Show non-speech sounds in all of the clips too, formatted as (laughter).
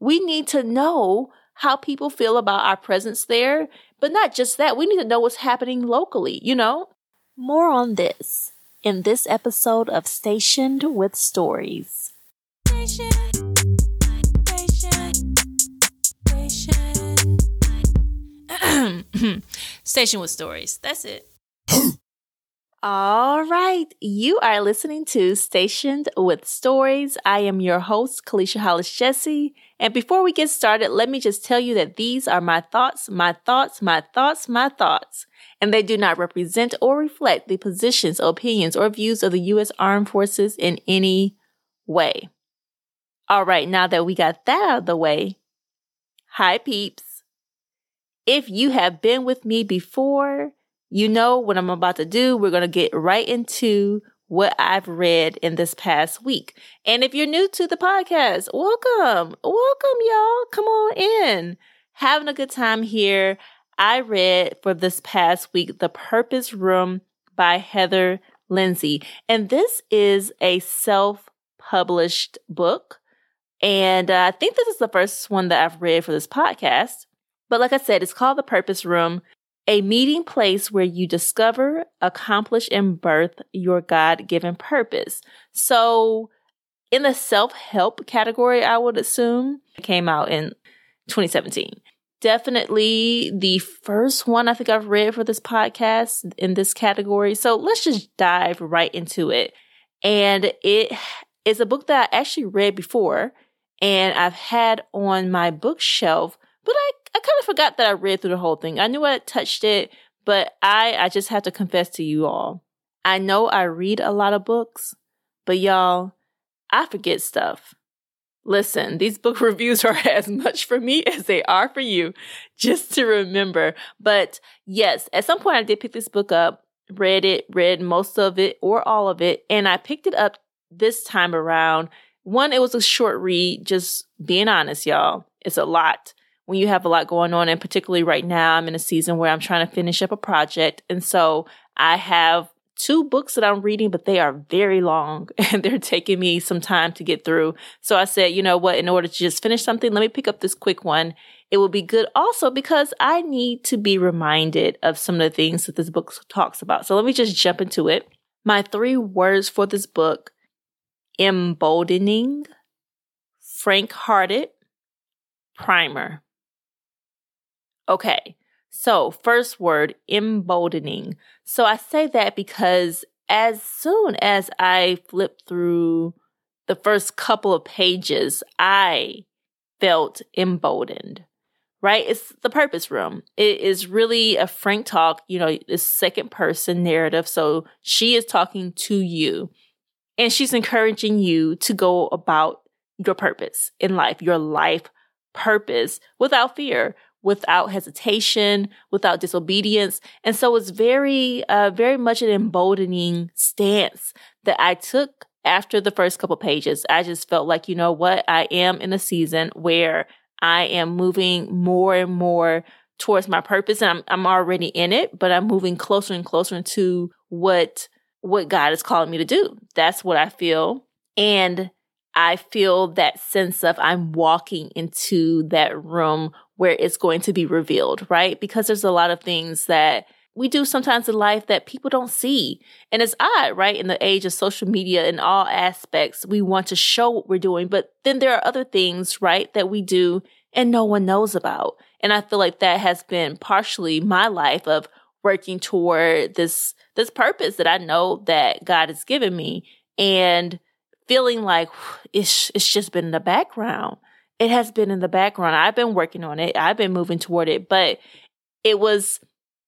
We need to know how people feel about our presence there. But not just that, we need to know what's happening locally, you know? More on this in this episode of Stationed with Stories. Station, station, Station with Stories. That's it. (clears throat) All right. You are listening to Stationed with Stories. I am your host, Kelicia Hollis Jessie. And before we get started, let me just tell you that these are my thoughts, my thoughts, my thoughts, my thoughts. And they do not represent or reflect the positions, opinions, or views of the U.S. Armed Forces in any way. All right. Now that we got that out of the way, hi peeps. If you have been with me before, you know what I'm about to do. We're going to get right into what I've read in this past week. And if you're new to the podcast, welcome. Welcome, y'all. Come on in. Having a good time here. I read for this past week The Purpose Room by Heather Lindsey. And this is a self published book. And uh, I think this is the first one that I've read for this podcast. But like I said, it's called The Purpose Room a meeting place where you discover, accomplish, and birth your God given purpose. So, in the self help category, I would assume it came out in 2017. Definitely the first one I think I've read for this podcast in this category. So, let's just dive right into it. And it is a book that I actually read before and I've had on my bookshelf, but I I kind of forgot that I read through the whole thing. I knew I touched it, but I I just have to confess to you all. I know I read a lot of books, but y'all, I forget stuff. Listen, these book (laughs) reviews are as much for me as they are for you, just to remember. But yes, at some point I did pick this book up, read it, read most of it or all of it, and I picked it up this time around. One, it was a short read, just being honest, y'all. It's a lot when you have a lot going on. And particularly right now, I'm in a season where I'm trying to finish up a project. And so I have two books that I'm reading, but they are very long (laughs) and they're taking me some time to get through. So I said, you know what, in order to just finish something, let me pick up this quick one. It will be good also because I need to be reminded of some of the things that this book talks about. So let me just jump into it. My three words for this book emboldening, frank hearted, primer. Okay. So, first word, emboldening. So, I say that because as soon as I flipped through the first couple of pages, I felt emboldened, right? It's the purpose room. It is really a frank talk, you know, it's second person narrative. So, she is talking to you and she's encouraging you to go about your purpose in life, your life purpose without fear, without hesitation, without disobedience. And so it's very, uh, very much an emboldening stance that I took after the first couple pages. I just felt like, you know what? I am in a season where I am moving more and more towards my purpose and I'm, I'm already in it, but I'm moving closer and closer to what, what God is calling me to do. That's what I feel. And I feel that sense of I'm walking into that room where it's going to be revealed, right? Because there's a lot of things that we do sometimes in life that people don't see. And it's odd, right? In the age of social media in all aspects, we want to show what we're doing, but then there are other things, right, that we do and no one knows about. And I feel like that has been partially my life of working toward this this purpose that I know that God has given me and feeling like it's it's just been in the background it has been in the background. I've been working on it. I've been moving toward it, but it was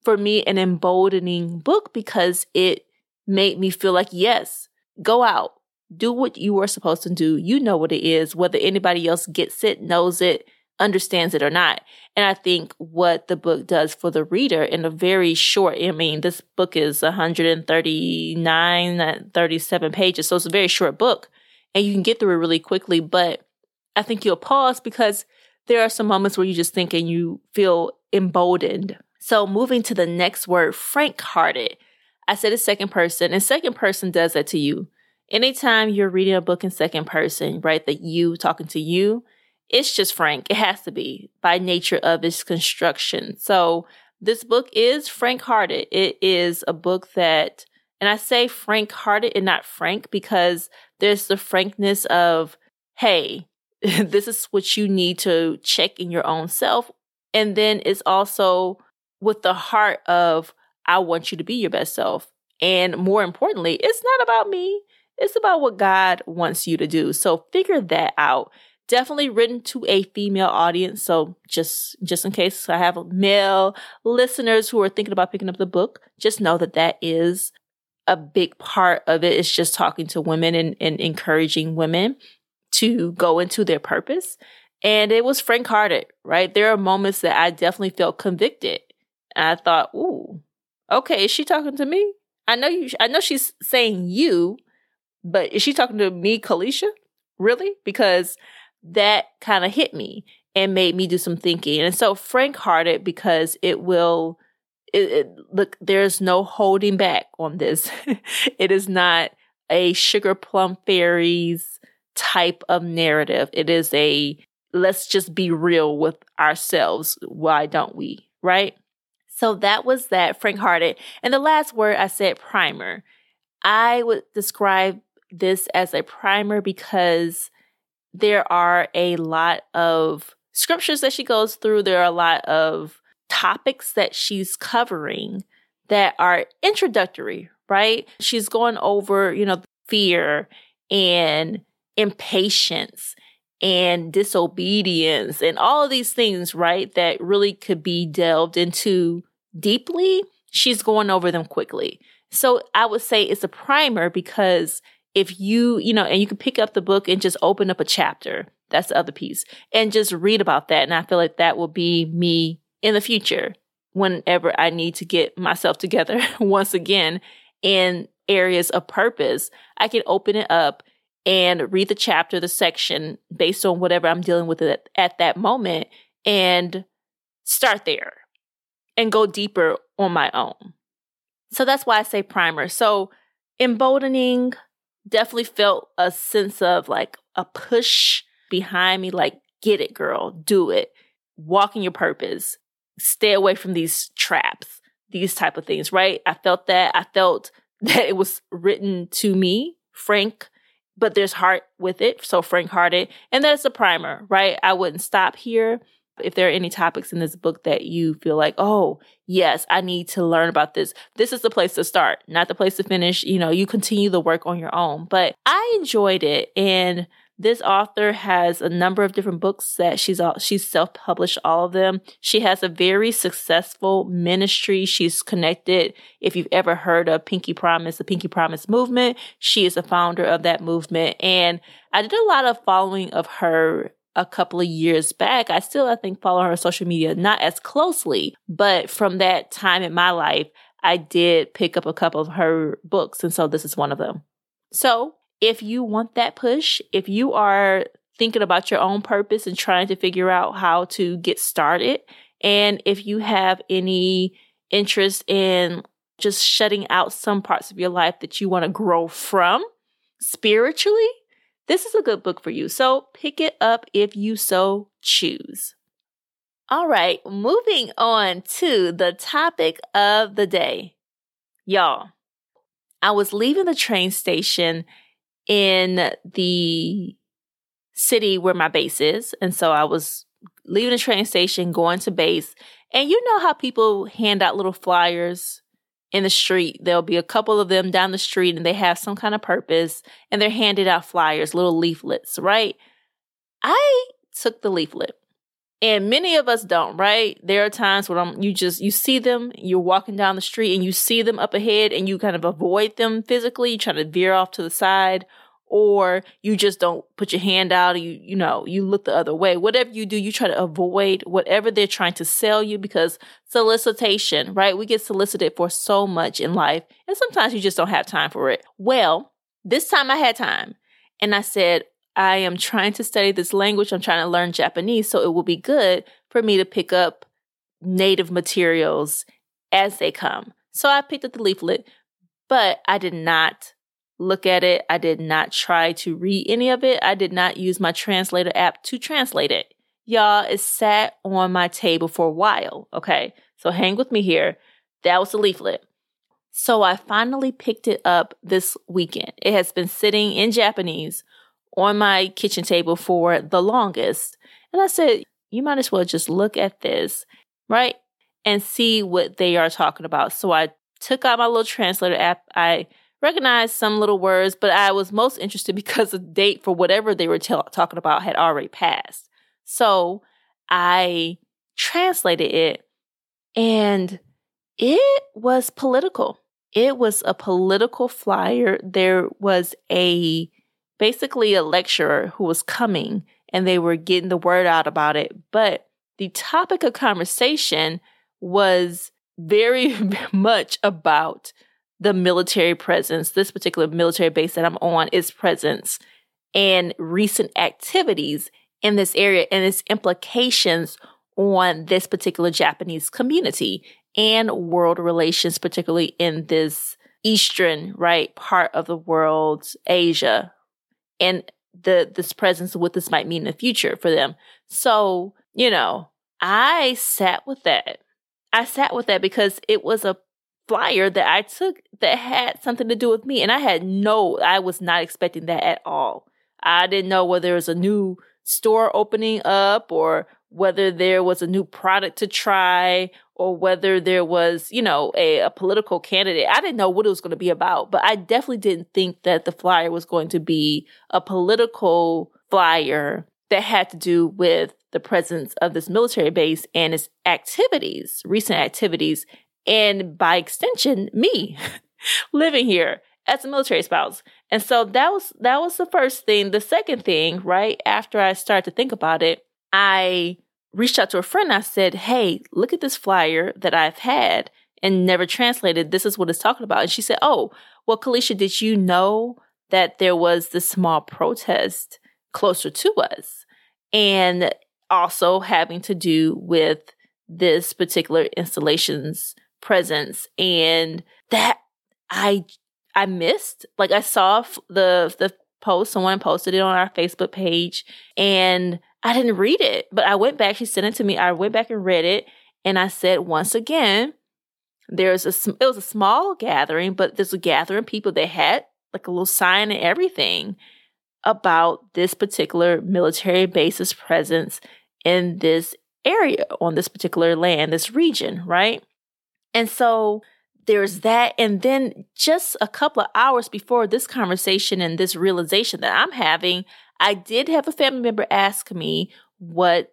for me an emboldening book because it made me feel like, yes, go out, do what you were supposed to do. You know what it is, whether anybody else gets it, knows it, understands it or not. And I think what the book does for the reader in a very short, I mean, this book is 139, 37 pages. So it's a very short book and you can get through it really quickly, but I think you'll pause because there are some moments where you just think and you feel emboldened. So moving to the next word, frank hearted. I said a second person, and second person does that to you. Anytime you're reading a book in second person, right, that you talking to you, it's just Frank. It has to be by nature of its construction. So this book is frank hearted. It is a book that, and I say frank hearted and not frank because there's the frankness of, hey, (laughs) this is what you need to check in your own self. And then it's also with the heart of, I want you to be your best self. And more importantly, it's not about me. It's about what God wants you to do. So figure that out. Definitely written to a female audience. So just, just in case I have male listeners who are thinking about picking up the book, just know that that is a big part of. It's just talking to women and, and encouraging women to go into their purpose. And it was frank hearted, right? There are moments that I definitely felt convicted. And I thought, ooh, okay, is she talking to me? I know you, I know she's saying you, but is she talking to me, Kelicia? Really? Because that kind of hit me and made me do some thinking. And so frank hearted because it will, it, it, look, there's no holding back on this. (laughs) it is not a sugar plum fairies type of narrative. It is a let's just be real with ourselves. Why don't we? Right? So that was that frank hearted. And the last word I said primer. I would describe this as a primer because there are a lot of scriptures that she goes through. There are a lot of topics that she's covering that are introductory, right? She's going over, you know, fear and impatience and disobedience and all of these things, right? That really could be delved into deeply. She's going over them quickly. So I would say it's a primer because if you, you know, and you can pick up the book and just open up a chapter. That's the other piece. And just read about that. And I feel like that will be me in the future whenever I need to get myself together (laughs) once again in areas of purpose. I can open it up and read the chapter, the section based on whatever I'm dealing with at, at that moment and start there and go deeper on my own. So that's why I say primer. So emboldening definitely felt a sense of like a push behind me, like, get it, girl, do it, walk in your purpose, stay away from these traps, these type of things, right? I felt that. I felt (laughs) that it was written to me, Frank, but there's heart with it. So frank hearted. And that's a primer, right? I wouldn't stop here. If there are any topics in this book that you feel like, oh, yes, I need to learn about this, this is the place to start, not the place to finish. You know, you continue the work on your own. But I enjoyed it. And this author has a number of different books that she's all, she's self-published all of them. She has a very successful ministry. She's connected. If you've ever heard of Pinky Promise, the Pinky Promise movement, she is a founder of that movement. And I did a lot of following of her a couple of years back. I still, I think, follow her on social media, not as closely, but from that time in my life, I did pick up a couple of her books. And so this is one of them. So if you want that push, if you are thinking about your own purpose and trying to figure out how to get started, and if you have any interest in just shutting out some parts of your life that you want to grow from spiritually, this is a good book for you. So pick it up if you so choose. All right, moving on to the topic of the day. Y'all, I was leaving the train station in the city where my base is. And so I was leaving the train station, going to base. And you know how people hand out little flyers in the street. There'll be a couple of them down the street and they have some kind of purpose and they're handing out flyers, little leaflets, right? I took the leaflet. And many of us don't, right? There are times when I'm, you just, you see them, you're walking down the street and you see them up ahead and you kind of avoid them physically, you try to veer off to the side, or you just don't put your hand out you, you know, you look the other way. Whatever you do, you try to avoid whatever they're trying to sell you because solicitation, right? We get solicited for so much in life and sometimes you just don't have time for it. Well, this time I had time and I said, I am trying to study this language. I'm trying to learn Japanese. So it will be good for me to pick up native materials as they come. So I picked up the leaflet, but I did not look at it. I did not try to read any of it. I did not use my translator app to translate it. Y'all, it sat on my table for a while. Okay. So hang with me here. That was the leaflet. So I finally picked it up this weekend. It has been sitting in Japanese on my kitchen table for the longest. And I said, you might as well just look at this, right? And see what they are talking about. So I took out my little translator app. I recognized some little words, but I was most interested (laughs) because the date for whatever they were t- talking about had already passed. So I translated it and it was political. It was a political flyer. There was a basically a lecturer who was coming and they were getting the word out about it. But the topic of conversation was very (laughs) much about the military presence, this particular military base that I'm on, its presence and recent activities in this area and its implications on this particular Japanese community and world relations, particularly in this eastern right part of the world, Asia, and the this presence of what this might mean in the future for them. So, you know, I sat with that. I sat with that because it was a flyer that I took that had something to do with me. And I had no, I was not expecting that at all. I didn't know whether there was a new store opening up or whether there was a new product to try or whether there was, you know, a, a political candidate. I didn't know what it was going to be about, but I definitely didn't think that the flyer was going to be a political flyer that had to do with the presence of this military base and its activities, recent activities, and by extension, me (laughs) living here as a military spouse. And so that was that was the first thing. The second thing, right after I started to think about it, I reached out to a friend. And I said, "Hey, look at this flyer that I've had and never translated. This is what it's talking about." And she said, "Oh, well, Kelicia, did you know that there was this small protest closer to us, and also having to do with this particular installation's presence and that I I missed. Like I saw the the post someone posted it on our Facebook page and I didn't read it, but I went back. She sent it to me. I went back and read it, and I said once again, there's a it was a small gathering, but there's a gathering people that had like a little sign and everything about this particular military base's presence in this area on this particular land, this region, right? And so there's that. And then just a couple of hours before this conversation and this realization that I'm having, I did have a family member ask me what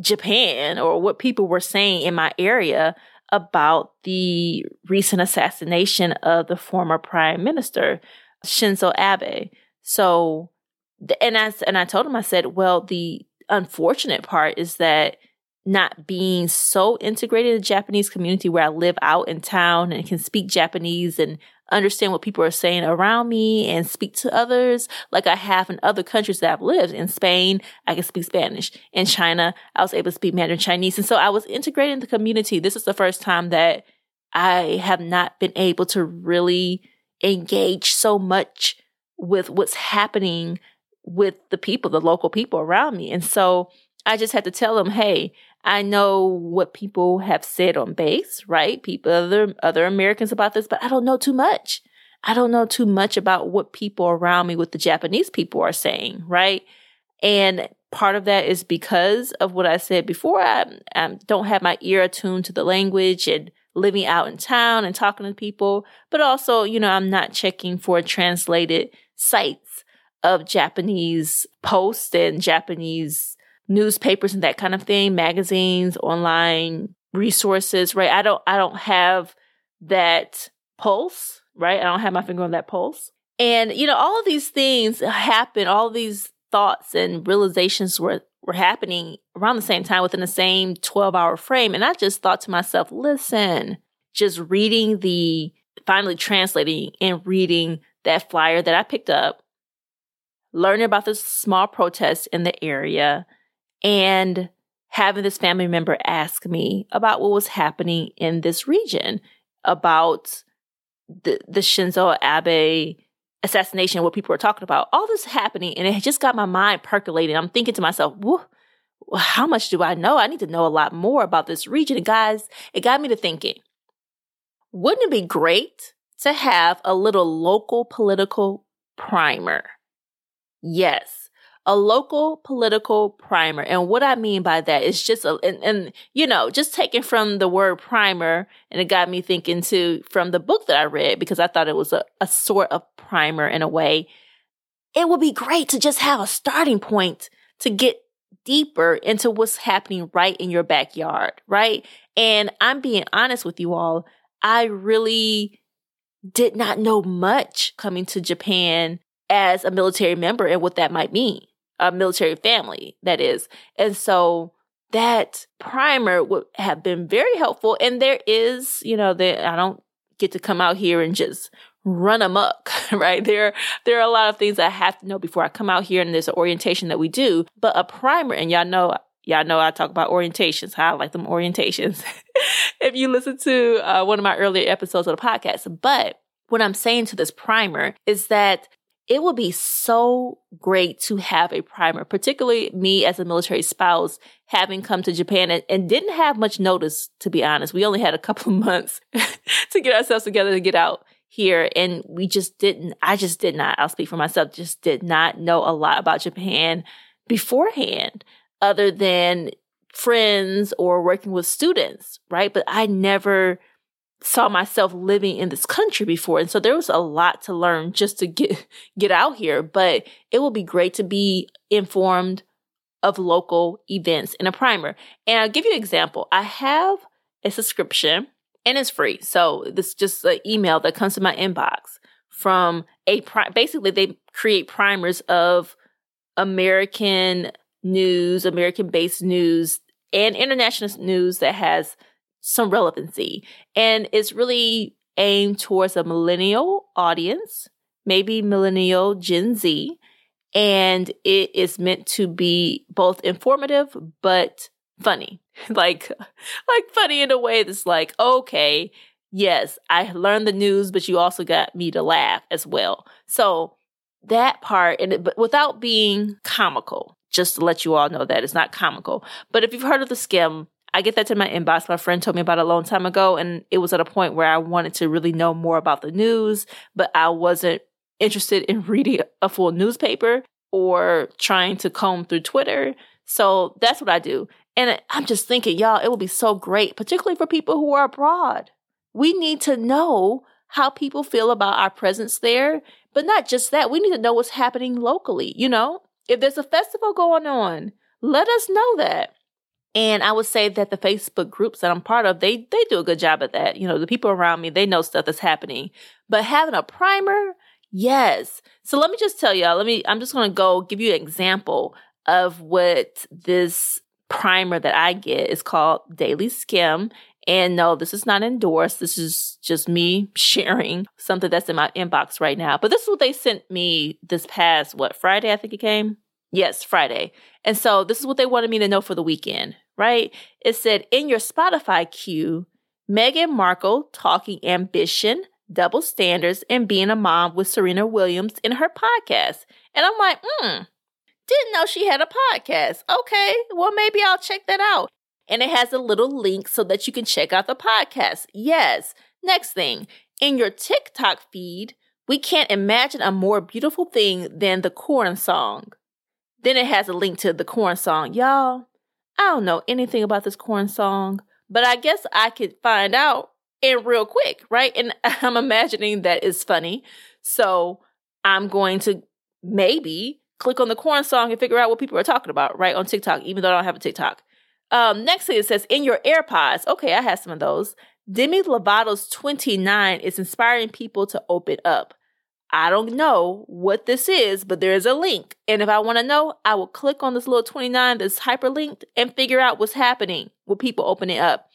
Japan or what people were saying in my area about the recent assassination of the former prime minister, Shinzo Abe. So, and I, and I told him, I said, well, the unfortunate part is that not being so integrated in the Japanese community where I live out in town and can speak Japanese and understand what people are saying around me and speak to others like I have in other countries that I've lived. In Spain, I can speak Spanish. In China, I was able to speak Mandarin Chinese. And so I was integrated in the community. This is the first time that I have not been able to really engage so much with what's happening with the people, the local people around me. And so I just had to tell them, hey, I know what people have said on base, right? People, other, other Americans about this, but I don't know too much. I don't know too much about what people around me, what the Japanese people are saying, right? And part of that is because of what I said before. I, I don't have my ear attuned to the language and living out in town and talking to people, but also, you know, I'm not checking for translated sites of Japanese posts and Japanese newspapers and that kind of thing, magazines, online resources, right? I don't I don't have that pulse, right? I don't have my finger on that pulse. And you know, all of these things happen, all these thoughts and realizations were were happening around the same time within the same 12 hour frame. And I just thought to myself, listen, just reading the finally translating and reading that flyer that I picked up, learning about this small protest in the area, and having this family member ask me about what was happening in this region, about the, the Shinzo Abe assassination, what people were talking about, all this happening, and it just got my mind percolating. I'm thinking to myself, how much do I know? I need to know a lot more about this region. And guys, it got me to thinking, wouldn't it be great to have a little local political primer? Yes a local political primer. And what I mean by that is just a, and, and, you know, just taken from the word primer, and it got me thinking too from the book that I read because I thought it was a, a sort of primer in a way. It would be great to just have a starting point to get deeper into what's happening right in your backyard, right? And I'm being honest with you all. I really did not know much coming to Japan as a military member and what that might mean a military family, that is. And so that primer would have been very helpful. And there is, you know, that I don't get to come out here and just run amok, (laughs) right? There, there are a lot of things I have to know before I come out here and there's an orientation that we do, but a primer, and y'all know, y'all know I talk about orientations, how I like them orientations. (laughs) if you listen to uh, one of my earlier episodes of the podcast, but what I'm saying to this primer is that it would be so great to have a primer, particularly me as a military spouse, having come to Japan and, and, didn't have much notice, to be honest. We only had a couple of (laughs) months (laughs) to get ourselves together to get out here. And we just didn't, I just did not, I'll speak for myself, just did not know a lot about Japan beforehand, other than friends or working with students, right? But I never saw myself living in this country before. And so there was a lot to learn just to get, (laughs) get out here, but it will be great to be informed of local events in a primer. And I'll give you an example. I have a subscription and it's free. So this is just an email that comes to my inbox from a pri- basically they create primers of American news, American based news and international news that has some relevancy. And it's really aimed towards a millennial audience, maybe millennial Gen Z. And it is meant to be both informative but funny. (laughs) like like funny in a way that's like, okay, yes, I learned the news, but you also got me to laugh as well. So that part and it, but without being comical, just to let you all know that it's not comical. But if you've heard of the Skimm, I get that to my inbox. My friend told me about it a long time ago, and it was at a point where I wanted to really know more about the news, but I wasn't interested in (laughs) reading a full newspaper or trying to comb through Twitter. So that's what I do. And I'm just thinking, y'all, it would be so great, particularly for people who are abroad. We need to know how people feel about our presence there, but not just that. We need to know what's happening locally. You know, if there's a festival going on, let us know that. And I would say that the Facebook groups that I'm part of, they they do a good job at that. You know, the people around me, they know stuff that's happening. But having a primer, yes. So let me just tell y'all, let me I'm just gonna go give you an example of what this primer that I get is called Daily Skimm. And no, this is not endorsed. This is just me (laughs) sharing something that's in my inbox right now. But this is what they sent me this past, what, Friday, I think it came? Yes, Friday. And so this is what they wanted me to know for the weekend, right? It said in your Spotify queue, Meghan Markle talking ambition, double standards, and being a mom with Serena Williams in her podcast. And I'm like, hmm, didn't know she had a podcast. Okay, well, maybe I'll check that out. And it has a little link so that you can check out the podcast. Yes. Next thing, in your TikTok feed, we can't imagine a more beautiful thing than the corn song. Then it has a link to the corn song. Y'all, I don't know anything about this corn song, but I guess I could find out in real quick, right? And (laughs) I'm imagining that is funny. So I'm going to maybe click on the corn song and figure out what people are talking about, right? On TikTok, even though I don't have a TikTok. Um, next thing it says in your AirPods. Okay, I have some of those. Demi Lovato's 29 is inspiring people to open up. I don't know what this is, but there's a link. And if I want to know, I will click on this little 29 that's hyperlinked and figure out what's happening with people opening up.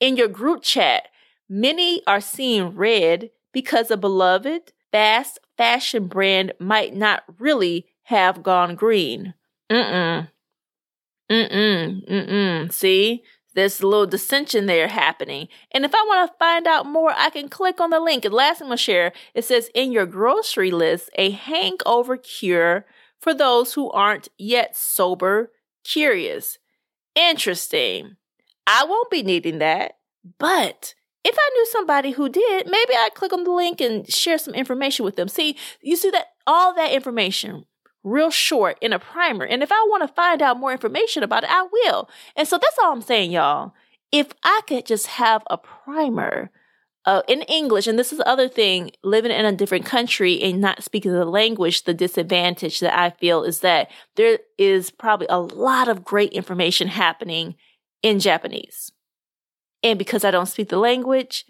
In your group chat, many are seeing red because a beloved fast fashion brand might not really have gone green. Mm-mm. Mm-mm. Mm-mm. See? There's a little dissension there happening. And if I want to find out more, I can click on the link. And last thing I'm going to share, it says in your grocery list, a hangover cure for those who aren't yet sober curious. Interesting. I won't be needing that. But if I knew somebody who did, maybe I'd click on the link and share some information with them. See, you see that all that information real short in a primer. And if I want to find out more information about it, I will. And so that's all I'm saying, y'all. If I could just have a primer uh, in English, and this is the other thing, living in a different country and not speaking the language, the disadvantage that I feel is that there is probably a lot of great information happening in Japanese. And because I don't speak the language,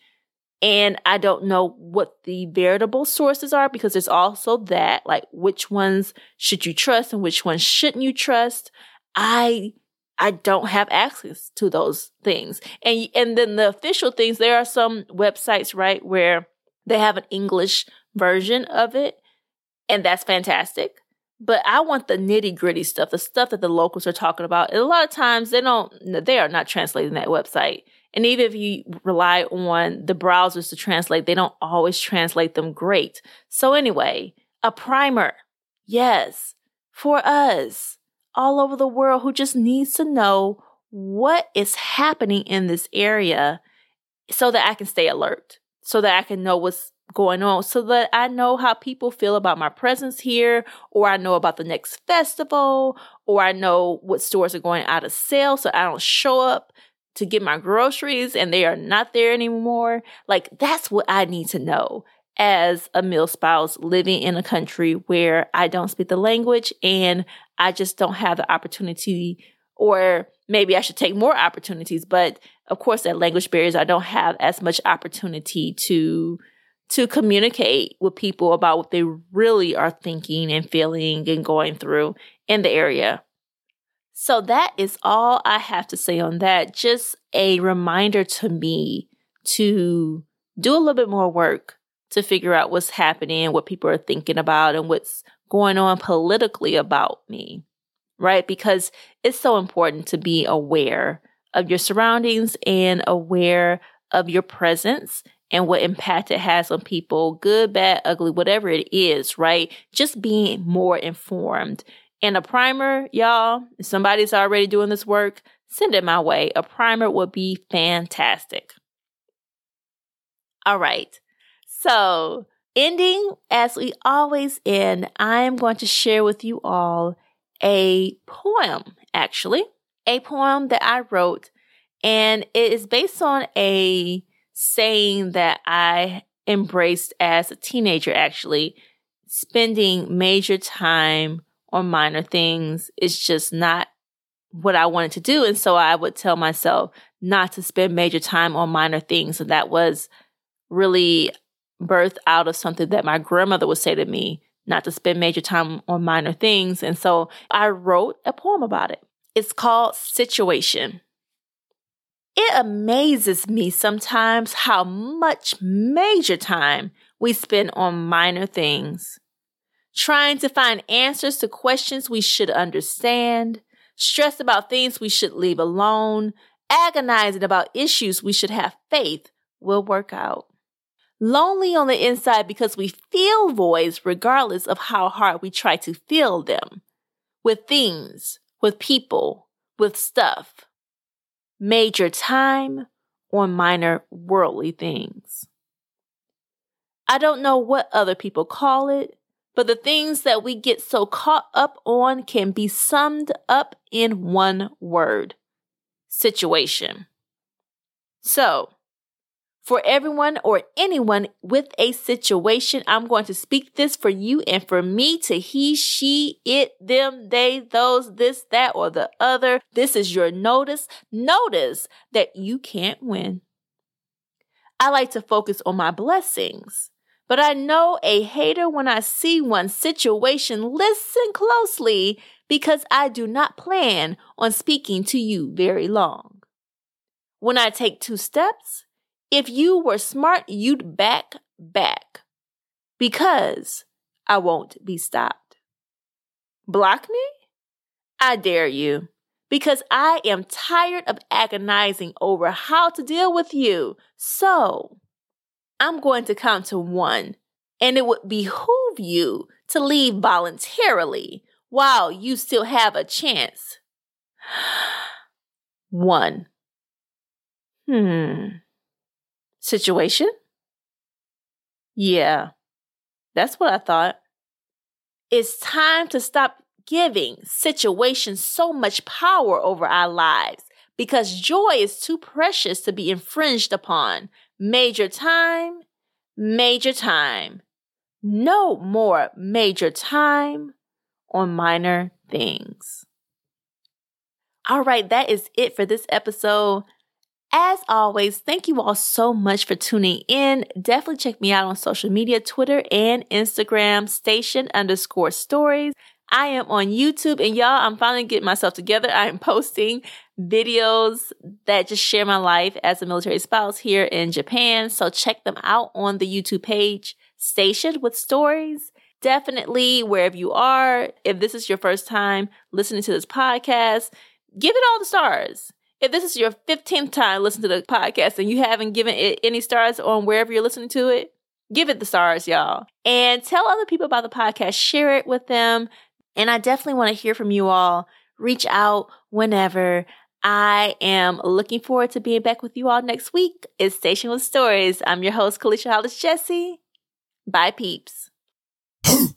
and I don't know what the veritable sources are because there's also that, like which ones should you trust and which ones shouldn't you trust. I I don't have access to those things. And and then the official things, there are some websites, right, where they have an English version of it, and that's fantastic. But I want the nitty gritty stuff, the stuff that the locals are talking about. And a lot of times they don't, they are not translating that website. And even if you rely on the browsers to translate, they don't always translate them great. So anyway, a primer. Yes, for us all over the world who just needs to know what is happening in this area so that I can stay alert, so that I can know what's going on, so that I know how people feel about my presence here, or I know about the next festival, or I know what stores are going out of sale so I don't show up to get my groceries and they are not there anymore. Like that's what I need to know as a male spouse living in a country where I don't speak the language and I just don't have the opportunity or maybe I should take more opportunities, but of course that language barriers I don't have as much opportunity to to communicate with people about what they really are thinking and feeling and going through in the area. So that is all I have to say on that. Just a reminder to me to do a little bit more work to figure out what's happening, what people are thinking about, and what's going on politically about me, right? Because it's so important to be aware of your surroundings and aware of your presence and what impact it has on people, good, bad, ugly, whatever it is, right? Just being more informed and a primer, y'all, if somebody's already doing this work, send it my way. A primer would be fantastic. All right. So, ending as we always end, I am going to share with you all a poem, actually, a poem that I wrote, and it is based on a saying that I embraced as a teenager, actually, spending major time or minor things. It's just not what I wanted to do. And so I would tell myself not to spend major time on minor things. And that was really birthed out of something that my grandmother would say to me, not to spend major time on minor things. And so I wrote a poem about it. It's called Situation. It amazes me sometimes how much major time we spend on minor things trying to find answers to questions we should understand, stressed about things we should leave alone, agonizing about issues we should have faith will work out. Lonely on the inside because we feel voids regardless of how hard we try to fill them with things, with people, with stuff. Major time or minor worldly things. I don't know what other people call it, but the things that we get so caught up on can be summed up in one word situation. So, for everyone or anyone with a situation, I'm going to speak this for you and for me to he, she, it, them, they, those, this, that, or the other. This is your notice. Notice that you can't win. I like to focus on my blessings. But I know a hater when I see one situation. Listen closely because I do not plan on speaking to you very long. When I take two steps, if you were smart, you'd back back because I won't be stopped. Block me? I dare you because I am tired of agonizing over how to deal with you. So I'm going to count to one, and it would behoove you to leave voluntarily while you still have a chance. (gasps) One. Hmm. Situation? Yeah, that's what I thought. It's time to stop giving situations so much power over our lives because joy is too precious to be infringed upon. Major time, major time. No more major time on minor things. All right, that is it for this episode. As always, thank you all so much for tuning in. Definitely check me out on social media, Twitter and Instagram, station underscore stories. I am on YouTube and y'all, I'm finally getting myself together. I am posting videos that just share my life as a military spouse here in Japan. So check them out on the YouTube page, Stationed with Stories. Definitely, wherever you are, if this is your first time listening to this podcast, give it all the stars. If this is your 15th time listening to the podcast and you haven't given it any stars on wherever you're listening to it, give it the stars, y'all. And tell other people about the podcast, share it with them. And I definitely want to hear from you all. Reach out whenever. I am looking forward to being back with you all next week. It's Station with Stories. I'm your host, Kelicia Hollis Jessie. Bye, peeps. (laughs)